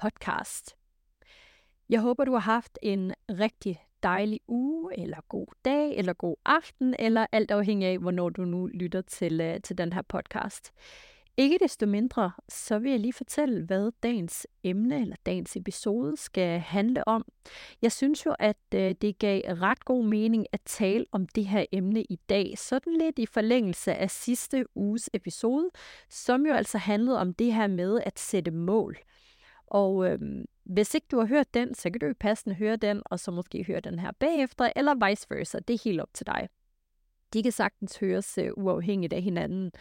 podcast. Jeg håber, du har haft en rigtig dejlig uge, eller god dag, eller god aften, eller alt afhængig af, hvornår du nu lytter til, uh, til den her podcast. Ikke desto mindre, så vil jeg lige fortælle, hvad dagens emne eller dagens episode skal handle om. Jeg synes jo, at øh, det gav ret god mening at tale om det her emne i dag, sådan lidt i forlængelse af sidste uges episode, som jo altså handlede om det her med at sætte mål. Og øhm, hvis ikke du har hørt den, så kan du jo passende høre den, og så måske høre den her bagefter, eller vice versa. Det er helt op til dig. De kan sagtens høres øh, uafhængigt af hinanden.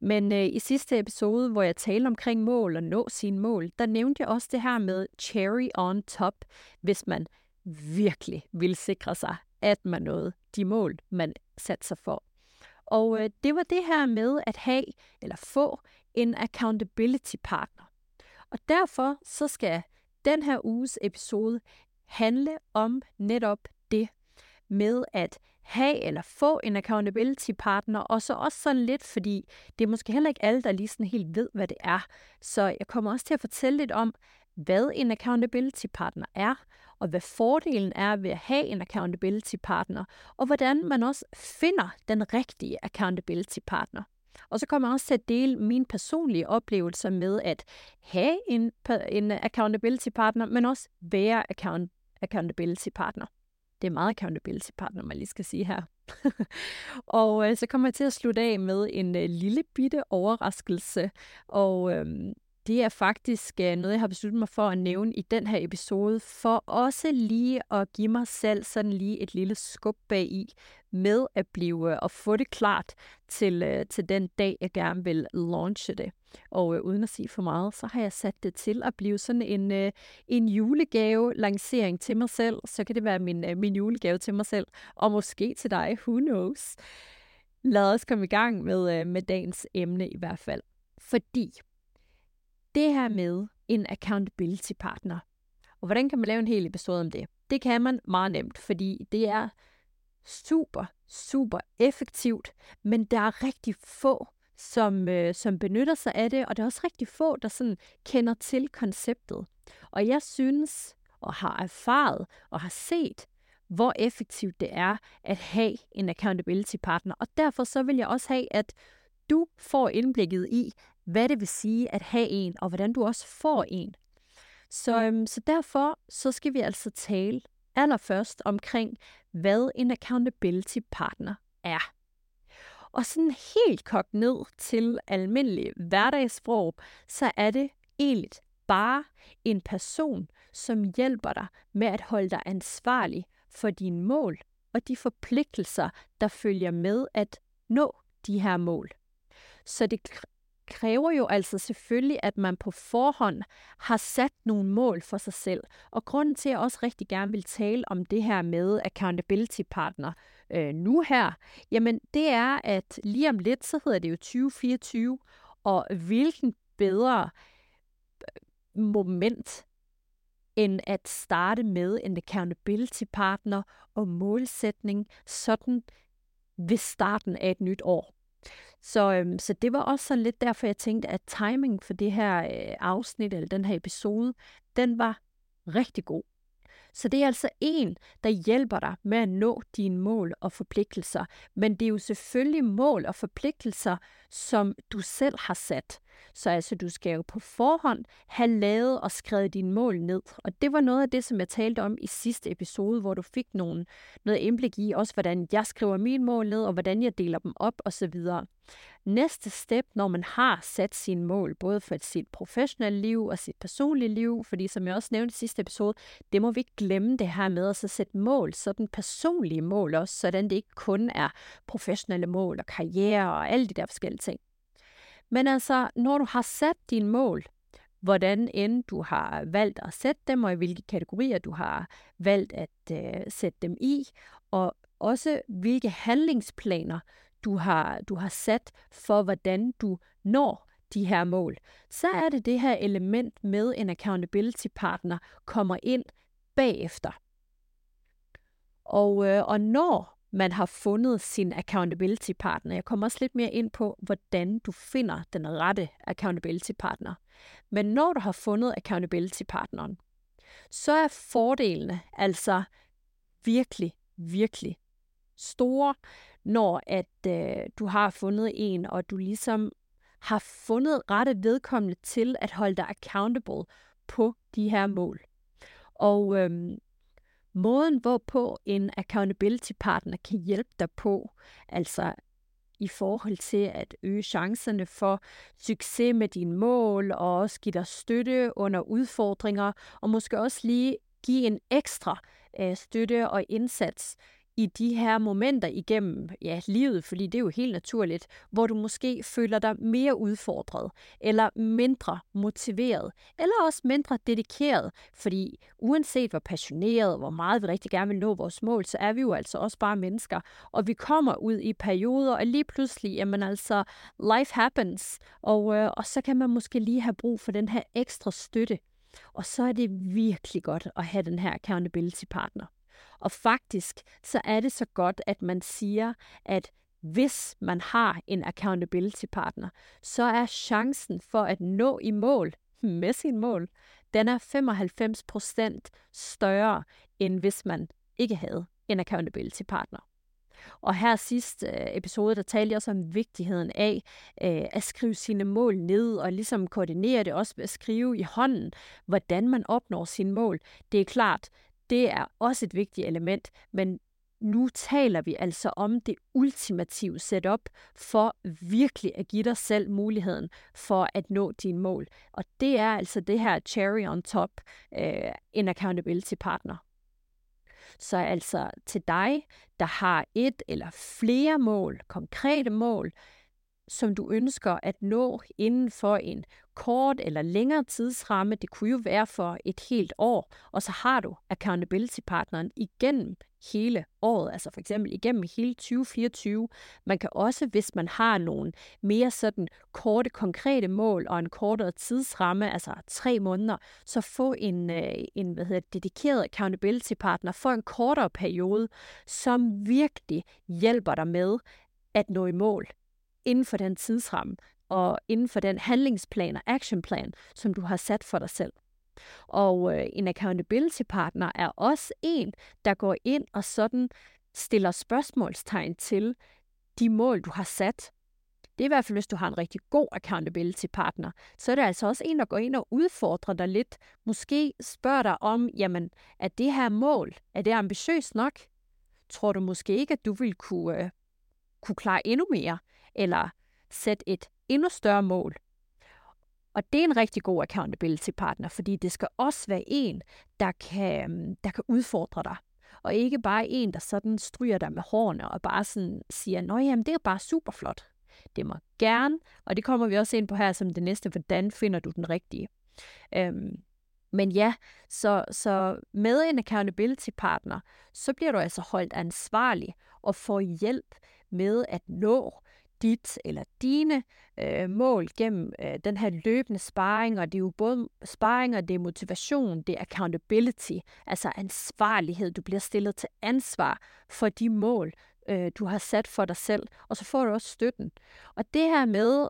Men øh, i sidste episode, hvor jeg talte omkring mål og nå sine mål, der nævnte jeg også det her med cherry on top, hvis man virkelig vil sikre sig, at man nåede de mål, man satte sig for. Og øh, det var det her med at have eller få en accountability partner. Og derfor så skal den her uges episode handle om netop det med at have eller få en accountability partner, og så også sådan lidt, fordi det er måske heller ikke alle, der lige sådan helt ved, hvad det er. Så jeg kommer også til at fortælle lidt om, hvad en accountability partner er, og hvad fordelen er ved at have en accountability partner, og hvordan man også finder den rigtige accountability partner. Og så kommer jeg også til at dele mine personlige oplevelser med at have en, en accountability partner, men også være account, accountability partner. Det er meget accountability partner, man lige skal sige her. og øh, så kommer jeg til at slutte af med en øh, lille bitte overraskelse. Og øh, det er faktisk øh, noget, jeg har besluttet mig for at nævne i den her episode, for også lige at give mig selv sådan lige et lille skub bag i, med at blive øh, og få det klart til, øh, til den dag, jeg gerne vil launche det. Og øh, uden at sige for meget, så har jeg sat det til at blive sådan en, øh, en julegave-lancering til mig selv. Så kan det være min, øh, min julegave til mig selv, og måske til dig, who knows. Lad os komme i gang med, øh, med dagens emne i hvert fald. Fordi det her med en accountability partner, og hvordan kan man lave en hel episode om det? Det kan man meget nemt, fordi det er super, super effektivt, men der er rigtig få, som, øh, som benytter sig af det, og der er også rigtig få, der sådan kender til konceptet. Og jeg synes, og har erfaret, og har set, hvor effektivt det er at have en accountability partner. Og derfor så vil jeg også have, at du får indblikket i, hvad det vil sige at have en, og hvordan du også får en. Så, øhm, så derfor så skal vi altså tale allerførst omkring, hvad en accountability partner er. Og sådan helt kogt ned til almindelig hverdagssprog, så er det egentlig bare en person, som hjælper dig med at holde dig ansvarlig for dine mål og de forpligtelser, der følger med at nå de her mål. Så det kræver jo altså selvfølgelig, at man på forhånd har sat nogle mål for sig selv. Og grunden til, at jeg også rigtig gerne vil tale om det her med accountability partner øh, nu her, jamen det er, at lige om lidt, så hedder det jo 2024, og hvilken bedre øh, moment end at starte med en accountability partner og målsætning sådan ved starten af et nyt år. Så, øhm, så det var også sådan lidt derfor, jeg tænkte, at timing for det her øh, afsnit, eller den her episode, den var rigtig god. Så det er altså en, der hjælper dig med at nå dine mål og forpligtelser. Men det er jo selvfølgelig mål og forpligtelser, som du selv har sat. Så altså, du skal jo på forhånd have lavet og skrevet dine mål ned. Og det var noget af det, som jeg talte om i sidste episode, hvor du fik nogen, noget indblik i, også hvordan jeg skriver mine mål ned, og hvordan jeg deler dem op osv. Næste step, når man har sat sine mål, både for sit professionelle liv og sit personlige liv, fordi som jeg også nævnte i sidste episode, det må vi ikke glemme det her med at så sætte mål, sådan personlige mål også, sådan det ikke kun er professionelle mål og karriere og alle de der forskellige ting. Men altså, når du har sat dine mål, hvordan end du har valgt at sætte dem, og i hvilke kategorier du har valgt at øh, sætte dem i, og også hvilke handlingsplaner du har, du har sat for, hvordan du når de her mål, så er det det her element med en accountability partner kommer ind bagefter. Og, øh, og når man har fundet sin accountability partner, jeg kommer også lidt mere ind på, hvordan du finder den rette accountability partner. Men når du har fundet accountability partneren, så er fordelene altså virkelig, virkelig store, når at øh, du har fundet en, og du ligesom har fundet rette vedkommende til at holde dig accountable på de her mål. Og øhm, måden, hvorpå en accountability partner kan hjælpe dig på, altså i forhold til at øge chancerne for succes med dine mål, og også give dig støtte under udfordringer, og måske også lige give en ekstra øh, støtte og indsats i de her momenter igennem ja, livet, fordi det er jo helt naturligt, hvor du måske føler dig mere udfordret, eller mindre motiveret, eller også mindre dedikeret, fordi uanset hvor passioneret, hvor meget vi rigtig gerne vil nå vores mål, så er vi jo altså også bare mennesker, og vi kommer ud i perioder, og lige pludselig, jamen altså, life happens, og, øh, og så kan man måske lige have brug for den her ekstra støtte, og så er det virkelig godt at have den her accountability partner. Og faktisk så er det så godt, at man siger, at hvis man har en accountability partner, så er chancen for at nå i mål med sin mål, den er 95% større, end hvis man ikke havde en accountability partner. Og her sidst øh, episode, der talte jeg også om vigtigheden af øh, at skrive sine mål ned, og ligesom koordinere det også ved at skrive i hånden, hvordan man opnår sine mål. Det er klart, det er også et vigtigt element, men nu taler vi altså om det ultimative setup for virkelig at give dig selv muligheden for at nå dine mål. Og det er altså det her cherry on top, øh, en accountability partner. Så altså til dig, der har et eller flere mål, konkrete mål, som du ønsker at nå inden for en kort eller længere tidsramme. Det kunne jo være for et helt år, og så har du accountability-partneren igennem hele året, altså for eksempel igennem hele 2024. Man kan også, hvis man har nogle mere sådan korte, konkrete mål og en kortere tidsramme, altså tre måneder, så få en, øh, en hvad hedder, dedikeret accountability partner for en kortere periode, som virkelig hjælper dig med at nå i mål inden for den tidsramme og inden for den handlingsplan og actionplan, som du har sat for dig selv. Og øh, en accountability partner er også en, der går ind og sådan stiller spørgsmålstegn til de mål, du har sat. Det er i hvert fald, hvis du har en rigtig god accountability partner. Så er det altså også en, der går ind og udfordrer dig lidt. Måske spørger dig om, jamen, er det her mål, er det ambitiøst nok? Tror du måske ikke, at du vil kunne, øh, kunne klare endnu mere? Eller sætte et endnu større mål. Og det er en rigtig god accountability partner, fordi det skal også være en, der kan, der kan udfordre dig. Og ikke bare en, der sådan stryger dig med hårene og bare sådan siger, nå jamen, det er bare super flot. Det må gerne, og det kommer vi også ind på her som det næste, hvordan finder du den rigtige. Øhm, men ja, så, så med en accountability partner, så bliver du altså holdt ansvarlig og får hjælp med at nå dit eller dine øh, mål gennem øh, den her løbende sparring, og det er jo både sparring, og det er motivation, det er accountability, altså ansvarlighed. Du bliver stillet til ansvar for de mål, øh, du har sat for dig selv, og så får du også støtten. Og det her med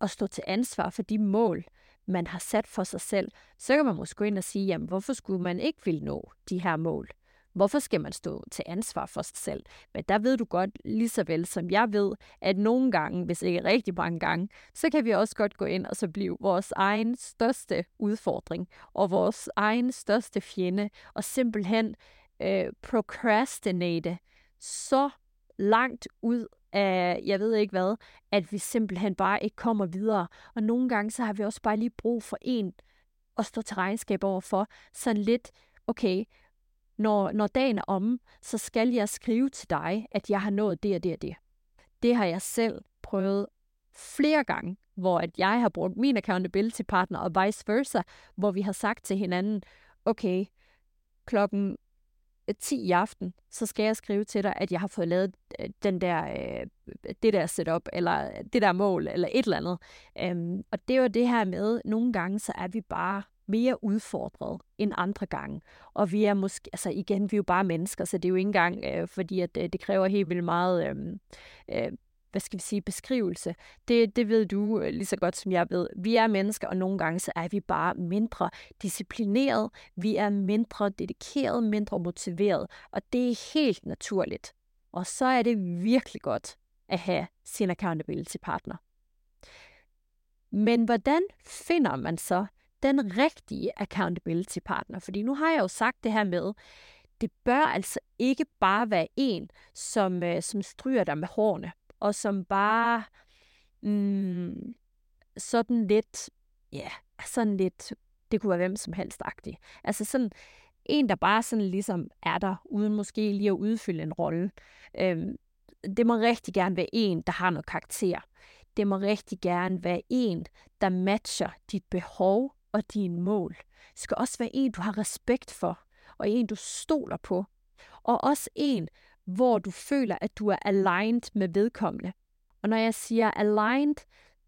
at stå til ansvar for de mål, man har sat for sig selv, så kan man måske gå ind og sige, jamen hvorfor skulle man ikke ville nå de her mål? Hvorfor skal man stå til ansvar for sig selv? Men der ved du godt, lige så vel som jeg ved, at nogle gange, hvis ikke rigtig mange gange, så kan vi også godt gå ind og så blive vores egen største udfordring og vores egen største fjende og simpelthen øh, procrastinate så langt ud af, jeg ved ikke hvad, at vi simpelthen bare ikke kommer videre. Og nogle gange, så har vi også bare lige brug for en at stå til regnskab over for. Sådan lidt, okay, når, når dagen er omme, så skal jeg skrive til dig, at jeg har nået det og det og det. Det har jeg selv prøvet flere gange, hvor at jeg har brugt min accountability partner og vice versa, hvor vi har sagt til hinanden, okay, klokken øh, 10 i aften, så skal jeg skrive til dig, at jeg har fået lavet øh, den der, øh, det der setup, eller øh, det der mål, eller et eller andet. Øhm, og det er jo det her med, nogle gange så er vi bare mere udfordret end andre gange. Og vi er måske, altså igen, vi er jo bare mennesker, så det er jo ikke engang, øh, fordi at, øh, det kræver helt vildt meget, øh, øh, hvad skal vi sige, beskrivelse. Det, det ved du øh, lige så godt, som jeg ved. Vi er mennesker, og nogle gange så er vi bare mindre disciplineret, vi er mindre dedikeret, mindre motiveret, og det er helt naturligt. Og så er det virkelig godt at have sin accountability partner. Men hvordan finder man så den rigtige accountability partner. Fordi nu har jeg jo sagt det her med, det bør altså ikke bare være en, som, øh, som stryger dig med hårene, og som bare mm, sådan lidt, ja, yeah, sådan lidt, det kunne være hvem som helst agtig. Altså sådan en, der bare sådan ligesom er der, uden måske lige at udfylde en rolle. Øhm, det må rigtig gerne være en, der har noget karakter. Det må rigtig gerne være en, der matcher dit behov og dine mål. Det skal også være en, du har respekt for, og en, du stoler på. Og også en, hvor du føler, at du er aligned med vedkommende. Og når jeg siger aligned,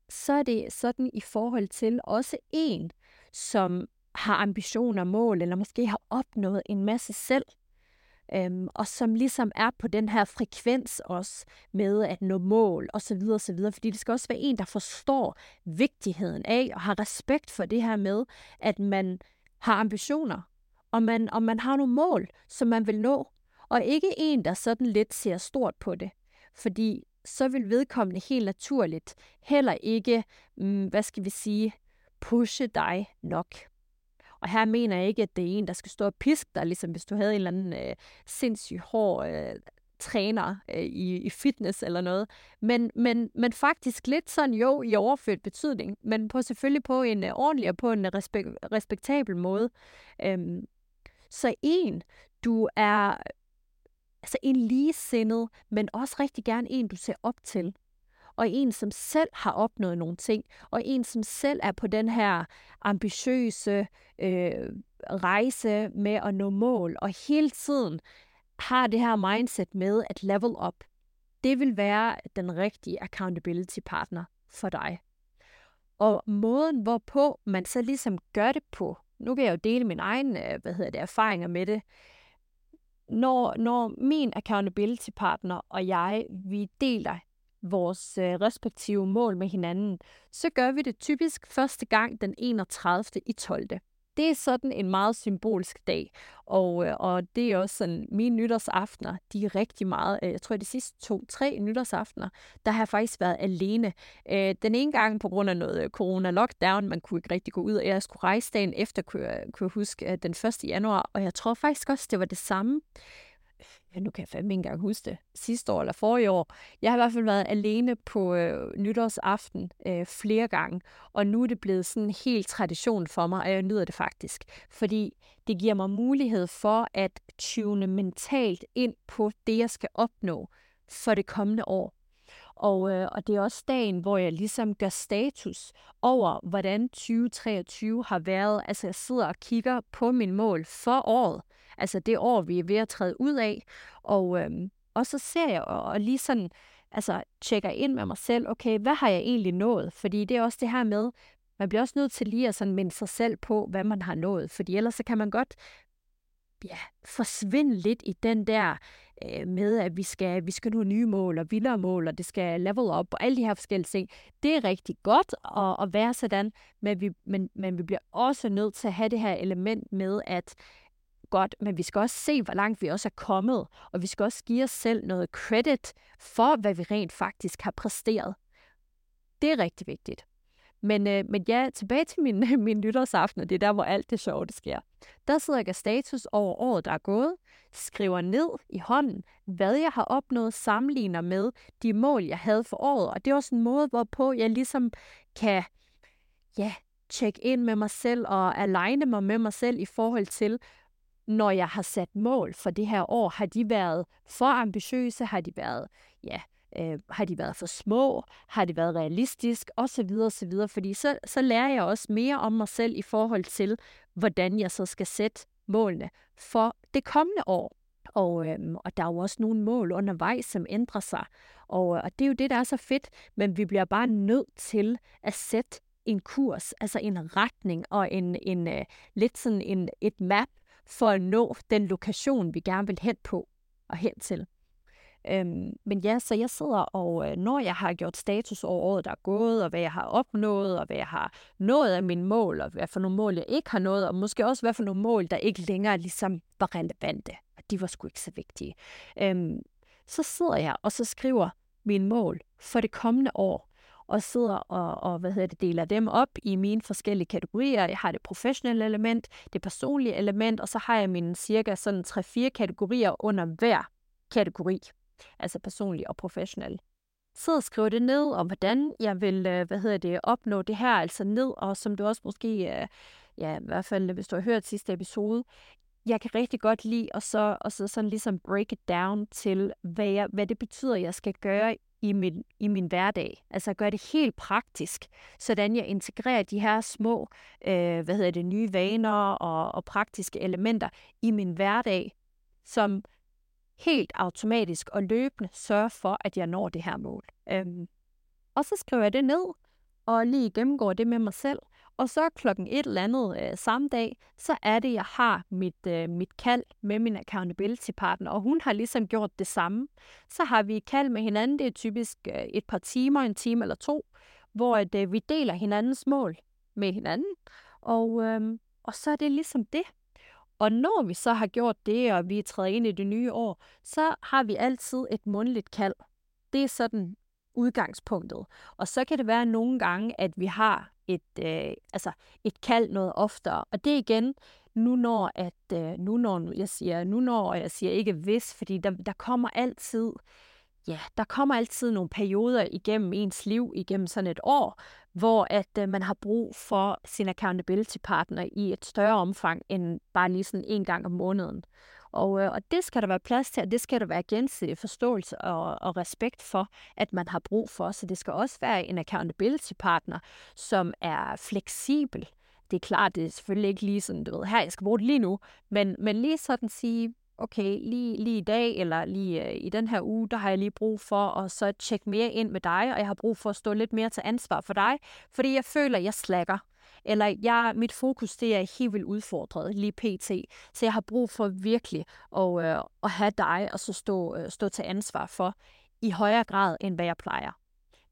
så er det sådan i forhold til også en, som har ambitioner og mål, eller måske har opnået en masse selv, øhm, og som ligesom er på den her frekvens også med at nå mål og så videre, så videre. Fordi det skal også være en, der forstår vigtigheden af og har respekt for det her med, at man har ambitioner, og man, og man har nogle mål, som man vil nå, og ikke en, der sådan lidt ser stort på det. Fordi så vil vedkommende helt naturligt heller ikke, mm, hvad skal vi sige, pushe dig nok. Og her mener jeg ikke, at det er en, der skal stå og piske dig, ligesom hvis du havde en eller anden øh, sindssygt hård øh, træner øh, i, i fitness eller noget. Men, men, men faktisk lidt sådan, jo, i overført betydning, men på selvfølgelig på en øh, ordentlig og på en respek, respektabel måde. Øhm, så en, du er altså en ligesindet, men også rigtig gerne en, du ser op til og en, som selv har opnået nogle ting, og en, som selv er på den her ambitiøse øh, rejse med at nå mål, og hele tiden har det her mindset med at level up. Det vil være den rigtige accountability partner for dig. Og måden, hvorpå man så ligesom gør det på, nu kan jeg jo dele min egen øh, hvad hedder det, erfaringer med det, når, når min accountability partner og jeg, vi deler vores øh, respektive mål med hinanden, så gør vi det typisk første gang den 31. i 12. Det er sådan en meget symbolsk dag, og, øh, og det er også sådan, mine nytårsaftener, de er rigtig meget, øh, jeg tror de sidste to-tre nytårsaftener, der har jeg faktisk været alene. Øh, den ene gang på grund af noget øh, corona-lockdown, man kunne ikke rigtig gå ud, og jeg skulle rejse dagen efter, kunne jeg, kunne jeg huske, øh, den 1. januar, og jeg tror faktisk også, det var det samme ja, nu kan jeg fandme ikke engang huske det, sidste år eller forrige år. Jeg har i hvert fald været alene på øh, nytårsaften øh, flere gange, og nu er det blevet sådan en helt tradition for mig, og jeg nyder det faktisk, fordi det giver mig mulighed for at tune mentalt ind på det, jeg skal opnå for det kommende år. Og, øh, og det er også dagen, hvor jeg ligesom gør status over, hvordan 2023 har været. Altså jeg sidder og kigger på min mål for året. Altså det år, vi er ved at træde ud af. Og, øh, og så ser jeg og, og lige sådan, altså tjekker ind med mig selv, okay, hvad har jeg egentlig nået? Fordi det er også det her med, man bliver også nødt til lige at sådan minde sig selv på, hvad man har nået. Fordi ellers så kan man godt ja, forsvinde lidt i den der øh, med, at vi skal, vi skal nå nye mål og vildere mål, og det skal level up og alle de her forskellige ting. Det er rigtig godt at, at være sådan, men vi, men, men vi bliver også nødt til at have det her element med, at godt, men vi skal også se, hvor langt vi også er kommet, og vi skal også give os selv noget credit for, hvad vi rent faktisk har præsteret. Det er rigtig vigtigt. Men, øh, men ja, tilbage til min, min nytårsaften, og det er der, hvor alt det sjove det sker. Der sidder jeg og status over året, der er gået, skriver ned i hånden, hvad jeg har opnået, sammenligner med de mål, jeg havde for året. Og det er også en måde, hvorpå jeg ligesom kan ja, tjekke ind med mig selv og aligne mig med mig selv i forhold til, når jeg har sat mål for det her år, har de været for ambitiøse, har de været, ja, øh, har de været for små, har det været realistisk, osv. osv. Fordi så, så lærer jeg også mere om mig selv i forhold til, hvordan jeg så skal sætte målene for det kommende år. Og, øhm, og der er jo også nogle mål undervejs, som ændrer sig. Og, øh, og det er jo det, der er så fedt, men vi bliver bare nødt til at sætte en kurs, altså en retning og en, en uh, lidt sådan en, et map for at nå den lokation, vi gerne vil hen på og hen til. Øhm, men ja, så jeg sidder og, øh, når jeg har gjort status over året, der er gået, og hvad jeg har opnået, og hvad jeg har nået af mine mål, og hvad for nogle mål, jeg ikke har nået, og måske også hvad for nogle mål, der ikke længere ligesom var relevante, og de var sgu ikke så vigtige. Øhm, så sidder jeg og så skriver mine mål for det kommende år, og sidder og, og hvad hedder det, deler dem op i mine forskellige kategorier. Jeg har det professionelle element, det personlige element, og så har jeg mine cirka sådan 3-4 kategorier under hver kategori altså personlig og professionel. Så og skriv det ned, om hvordan jeg vil øh, hvad hedder det, opnå det her altså ned, og som du også måske, øh, ja i hvert fald hvis du har hørt sidste episode, jeg kan rigtig godt lide at så, og så sådan ligesom break it down til, hvad, jeg, hvad det betyder, jeg skal gøre i min, i min hverdag. Altså gøre det helt praktisk, sådan jeg integrerer de her små, øh, hvad hedder det, nye vaner og, og praktiske elementer i min hverdag, som helt automatisk og løbende sørge for, at jeg når det her mål. Øhm, og så skriver jeg det ned, og lige gennemgår det med mig selv. Og så klokken et eller andet øh, samme dag, så er det, jeg har mit, øh, mit kald med min accountability partner, og hun har ligesom gjort det samme. Så har vi kald med hinanden, det er typisk øh, et par timer, en time eller to, hvor at, øh, vi deler hinandens mål med hinanden. Og, øh, og så er det ligesom det. Og når vi så har gjort det, og vi træder ind i det nye år, så har vi altid et mundligt kald. Det er sådan udgangspunktet. Og så kan det være nogle gange, at vi har et, øh, altså et kald noget oftere. Og det er igen, nu når, at, øh, nu når jeg siger, nu når jeg siger ikke hvis, fordi der, der kommer altid ja, der kommer altid nogle perioder igennem ens liv, igennem sådan et år, hvor at øh, man har brug for sin accountability partner i et større omfang end bare lige sådan en gang om måneden. Og, øh, og det skal der være plads til, og det skal der være gensidig forståelse og, og respekt for, at man har brug for. Så det skal også være en accountability partner, som er fleksibel. Det er klart, det er selvfølgelig ikke lige sådan, du ved, her, jeg skal bruge det lige nu, men, men lige sådan sige, okay, lige, lige i dag, eller lige øh, i den her uge, der har jeg lige brug for at så tjekke mere ind med dig, og jeg har brug for at stå lidt mere til ansvar for dig, fordi jeg føler, at jeg slækker. Eller jeg, mit fokus det er helt vildt udfordret lige pt. Så jeg har brug for virkelig at, øh, at have dig og så stå, øh, stå til ansvar for i højere grad, end hvad jeg plejer.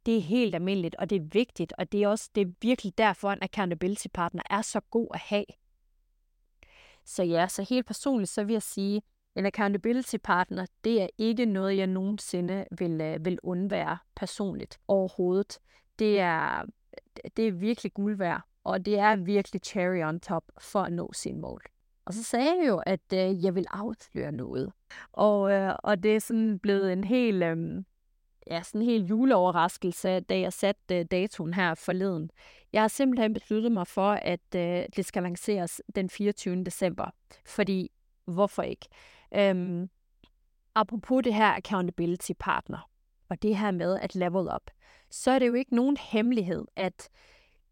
Det er helt almindeligt, og det er vigtigt, og det er også det er virkelig derfor, en accountability partner er så god at have. Så ja, så helt personligt, så vil jeg sige, en accountability partner, det er ikke noget, jeg nogensinde vil, øh, vil undvære personligt overhovedet. Det er, det er virkelig guld værd, og det er virkelig cherry on top for at nå sin mål. Og så sagde jeg jo, at øh, jeg vil afsløre noget. Og, øh, og det er sådan blevet en helt, øh, ja, sådan en helt juleoverraskelse, da jeg satte øh, datoen her forleden. Jeg har simpelthen besluttet mig for, at øh, det skal lanceres den 24. december. Fordi, hvorfor ikke? Øhm, apropos det her accountability partner, og det her med at level up, så er det jo ikke nogen hemmelighed, at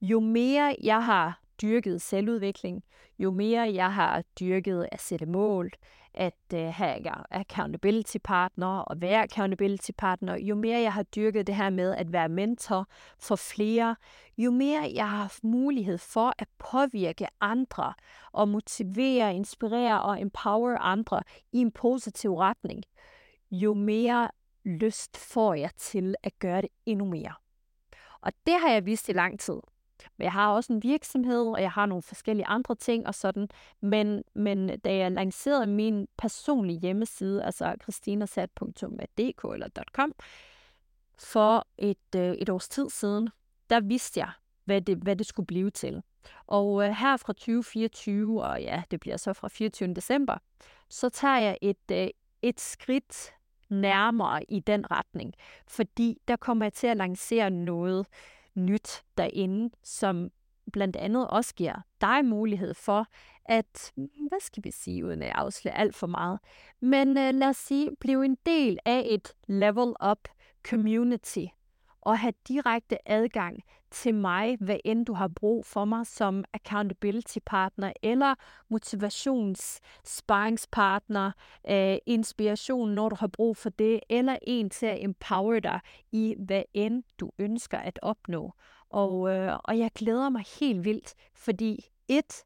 jo mere jeg har dyrket selvudvikling, jo mere jeg har dyrket at sætte mål, at øh, have accountability partner og være accountability partner, jo mere jeg har dyrket det her med at være mentor for flere, jo mere jeg har haft mulighed for at påvirke andre og motivere, inspirere og empower andre i en positiv retning, jo mere lyst får jeg til at gøre det endnu mere. Og det har jeg vist i lang tid. Men jeg har også en virksomhed, og jeg har nogle forskellige andre ting og sådan. Men, men da jeg lancerede min personlige hjemmeside, altså kristinasat.dk eller .com, for et, øh, et års tid siden, der vidste jeg, hvad det, hvad det skulle blive til. Og øh, her fra 2024, og ja, det bliver så fra 24. december, så tager jeg et, øh, et skridt nærmere i den retning. Fordi der kommer jeg til at lancere noget nyt derinde, som blandt andet også giver dig mulighed for at, hvad skal vi sige, uden at afsløre alt for meget, men uh, lad os sige, blive en del af et level up community, og have direkte adgang til mig, hvad end du har brug for mig som accountability partner, eller motivations sparringspartner, øh, inspiration, når du har brug for det, eller en til at empower dig i, hvad end du ønsker at opnå. Og, øh, og jeg glæder mig helt vildt, fordi et,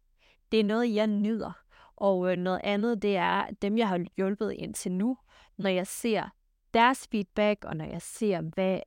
det er noget, jeg nyder. Og øh, noget andet, det er dem, jeg har hjulpet indtil nu, når jeg ser deres feedback, og når jeg ser, hvad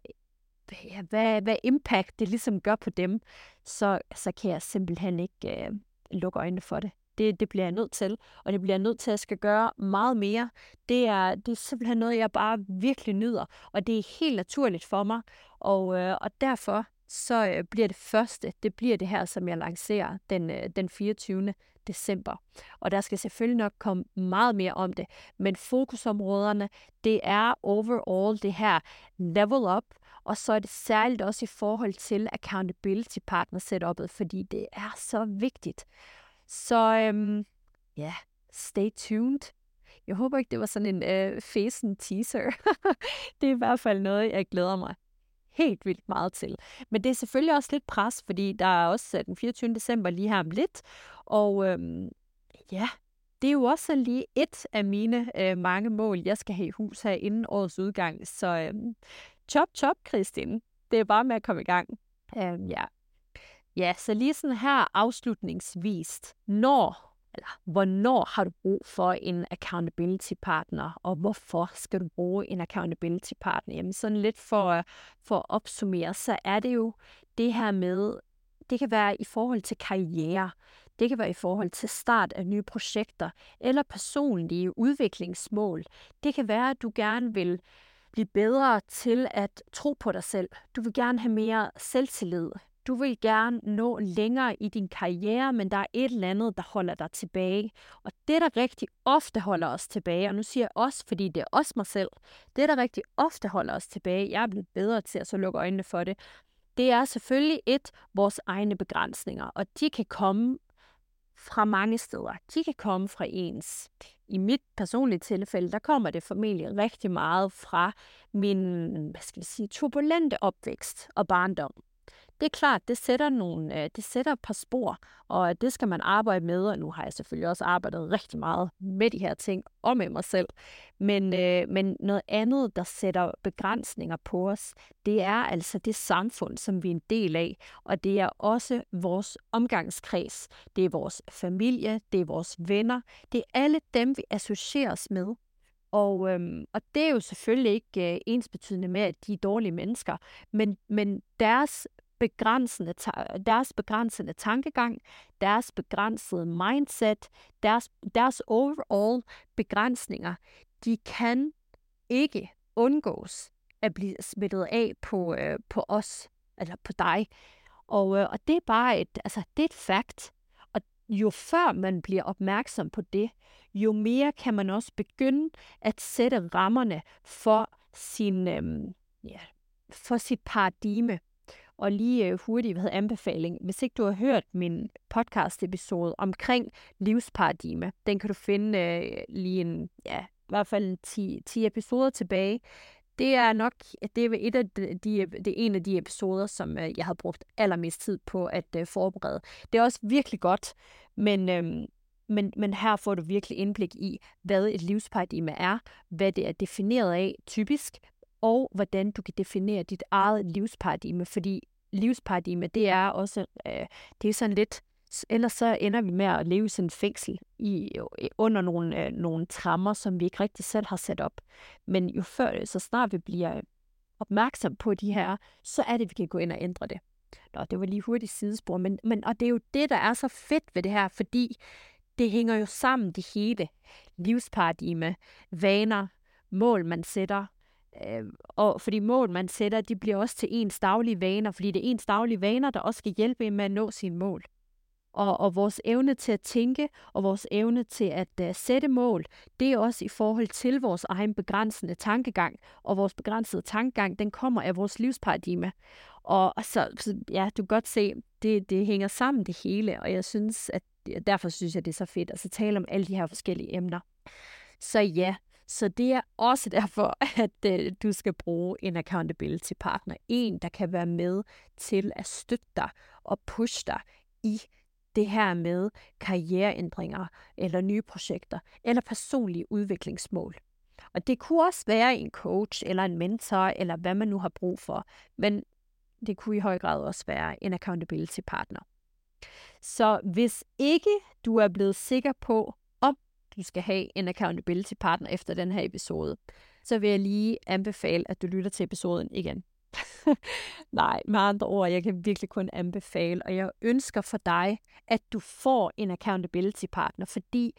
ja, hvad, hvad impact det ligesom gør på dem, så, så kan jeg simpelthen ikke øh, lukke øjnene for det. det. Det bliver jeg nødt til, og det bliver jeg nødt til at skal gøre meget mere. Det er, det er simpelthen noget, jeg bare virkelig nyder, og det er helt naturligt for mig, og, øh, og derfor så øh, bliver det første, det bliver det her, som jeg lancerer den, øh, den 24. december. Og der skal selvfølgelig nok komme meget mere om det, men fokusområderne, det er overall det her level up, og så er det særligt også i forhold til accountability partner setupet, fordi det er så vigtigt. Så øhm, ja, stay tuned. Jeg håber ikke, det var sådan en øh, fesen teaser. det er i hvert fald noget, jeg glæder mig helt vildt meget til. Men det er selvfølgelig også lidt pres, fordi der er også øh, den 24. december lige her om lidt. Og øhm, ja, det er jo også lige et af mine øh, mange mål, jeg skal have i hus her inden årets udgang. Så øhm, chop chop, Kristin. Det er bare med at komme i gang. Øhm, ja. ja, så lige sådan her afslutningsvist. Når eller hvornår har du brug for en accountability partner, og hvorfor skal du bruge en accountability partner? Jamen sådan lidt for, for at opsummere, så er det jo det her med, det kan være i forhold til karriere, det kan være i forhold til start af nye projekter, eller personlige udviklingsmål. Det kan være, at du gerne vil blive bedre til at tro på dig selv. Du vil gerne have mere selvtillid. Du vil gerne nå længere i din karriere, men der er et eller andet, der holder dig tilbage. Og det, der rigtig ofte holder os tilbage, og nu siger jeg også, fordi det er også mig selv, det, der rigtig ofte holder os tilbage, jeg er blevet bedre til at så lukke øjnene for det, det er selvfølgelig et, vores egne begrænsninger, og de kan komme fra mange steder. De kan komme fra ens. I mit personlige tilfælde, der kommer det formentlig rigtig meget fra min, hvad skal jeg sige, turbulente opvækst og barndom det er klart, det sætter, nogle, øh, det sætter et par spor, og det skal man arbejde med, og nu har jeg selvfølgelig også arbejdet rigtig meget med de her ting, og med mig selv. Men, øh, men noget andet, der sætter begrænsninger på os, det er altså det samfund, som vi er en del af, og det er også vores omgangskreds. Det er vores familie, det er vores venner, det er alle dem, vi associerer os med. Og, øhm, og det er jo selvfølgelig ikke øh, ensbetydende med, at de er dårlige mennesker, men, men deres begrænsende, deres begrænsende tankegang, deres begrænsede mindset, deres, deres overall begrænsninger, de kan ikke undgås at blive smittet af på, øh, på os, eller på dig. Og, øh, og det er bare et, altså, det er et fakt. Og jo før man bliver opmærksom på det, jo mere kan man også begynde at sætte rammerne for sin, øh, ja, for sit paradigme. Og lige øh, hurtigt, hvad hedder anbefaling. Hvis ikke du har hørt min podcast-episode omkring livsparadigme, den kan du finde øh, lige en, ja, i hvert fald 10, 10 episoder tilbage. Det er nok det er et af de, de, det er en af de episoder, som øh, jeg har brugt allermest tid på at øh, forberede. Det er også virkelig godt, men, øh, men, men her får du virkelig indblik i, hvad et livsparadigme er, hvad det er defineret af typisk, og hvordan du kan definere dit eget livsparadigme, fordi livsparadigme, det er også, øh, det er sådan lidt ellers så ender vi med at leve i sådan en fængsel i, under nogle, øh, nogle trammer, som vi ikke rigtig selv har sat op. Men jo før, så snart vi bliver opmærksom på de her, så er det, vi kan gå ind og ændre det. Nå, det var lige hurtigt sidespor, men, men og det er jo det, der er så fedt ved det her, fordi det hænger jo sammen, det hele. Livsparadigme, vaner, mål, man sætter, Øh, og fordi mål, man sætter, de bliver også til ens daglige vaner, fordi det er ens daglige vaner, der også skal hjælpe en med at nå sine mål. Og, og vores evne til at tænke, og vores evne til at uh, sætte mål, det er også i forhold til vores egen begrænsende tankegang. Og vores begrænsede tankegang, den kommer af vores livsparadigme. Og, og så, så, ja, du kan godt se, det, det hænger sammen det hele, og jeg synes, at derfor synes jeg, det er så fedt at så tale om alle de her forskellige emner. Så ja, så det er også derfor, at øh, du skal bruge en accountability partner. En, der kan være med til at støtte dig og pushe dig i det her med karriereændringer eller nye projekter eller personlige udviklingsmål. Og det kunne også være en coach eller en mentor eller hvad man nu har brug for, men det kunne i høj grad også være en accountability partner. Så hvis ikke du er blevet sikker på, du skal have en accountability partner efter den her episode, så vil jeg lige anbefale, at du lytter til episoden igen. Nej, med andre ord, jeg kan virkelig kun anbefale, og jeg ønsker for dig, at du får en accountability partner, fordi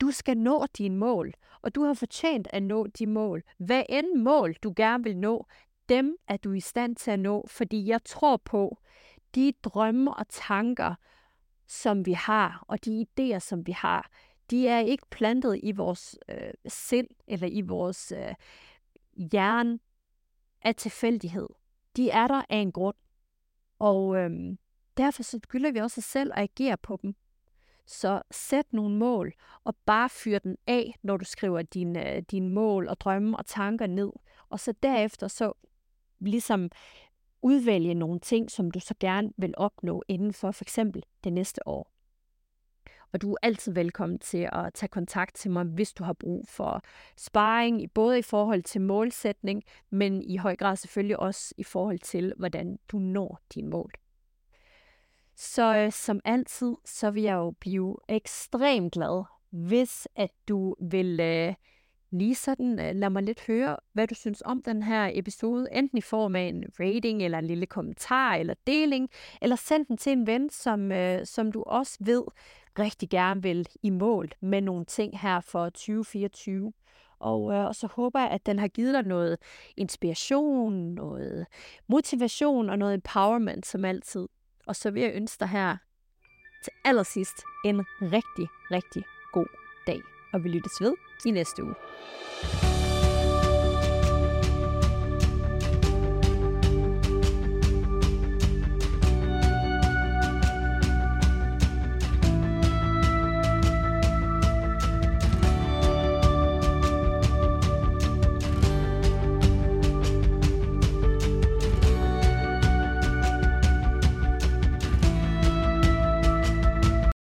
du skal nå dine mål, og du har fortjent at nå de mål. Hvad end mål, du gerne vil nå, dem er du i stand til at nå, fordi jeg tror på, de drømme og tanker, som vi har, og de idéer, som vi har, de er ikke plantet i vores øh, sind eller i vores øh, hjerne af tilfældighed. De er der af en grund. Og øh, derfor så skylder vi også os selv at agere på dem. Så sæt nogle mål, og bare fyr den af, når du skriver dine, øh, dine mål og drømme og tanker ned. Og så derefter så ligesom udvælge nogle ting, som du så gerne vil opnå inden for for eksempel det næste år. Og du er altid velkommen til at tage kontakt til mig, hvis du har brug for sparring, både i forhold til målsætning, men i høj grad selvfølgelig også i forhold til, hvordan du når dine mål. Så øh, som altid, så vil jeg jo blive ekstremt glad, hvis at du vil øh, lige sådan øh, lade mig lidt høre, hvad du synes om den her episode, enten i form af en rating, eller en lille kommentar, eller deling, eller send den til en ven, som, øh, som du også ved rigtig gerne vil i mål med nogle ting her for 2024. Og, øh, og så håber jeg, at den har givet dig noget inspiration, noget motivation og noget empowerment som altid. Og så vil jeg ønske dig her til allersidst en rigtig, rigtig god dag. Og vi lyttes ved i næste uge.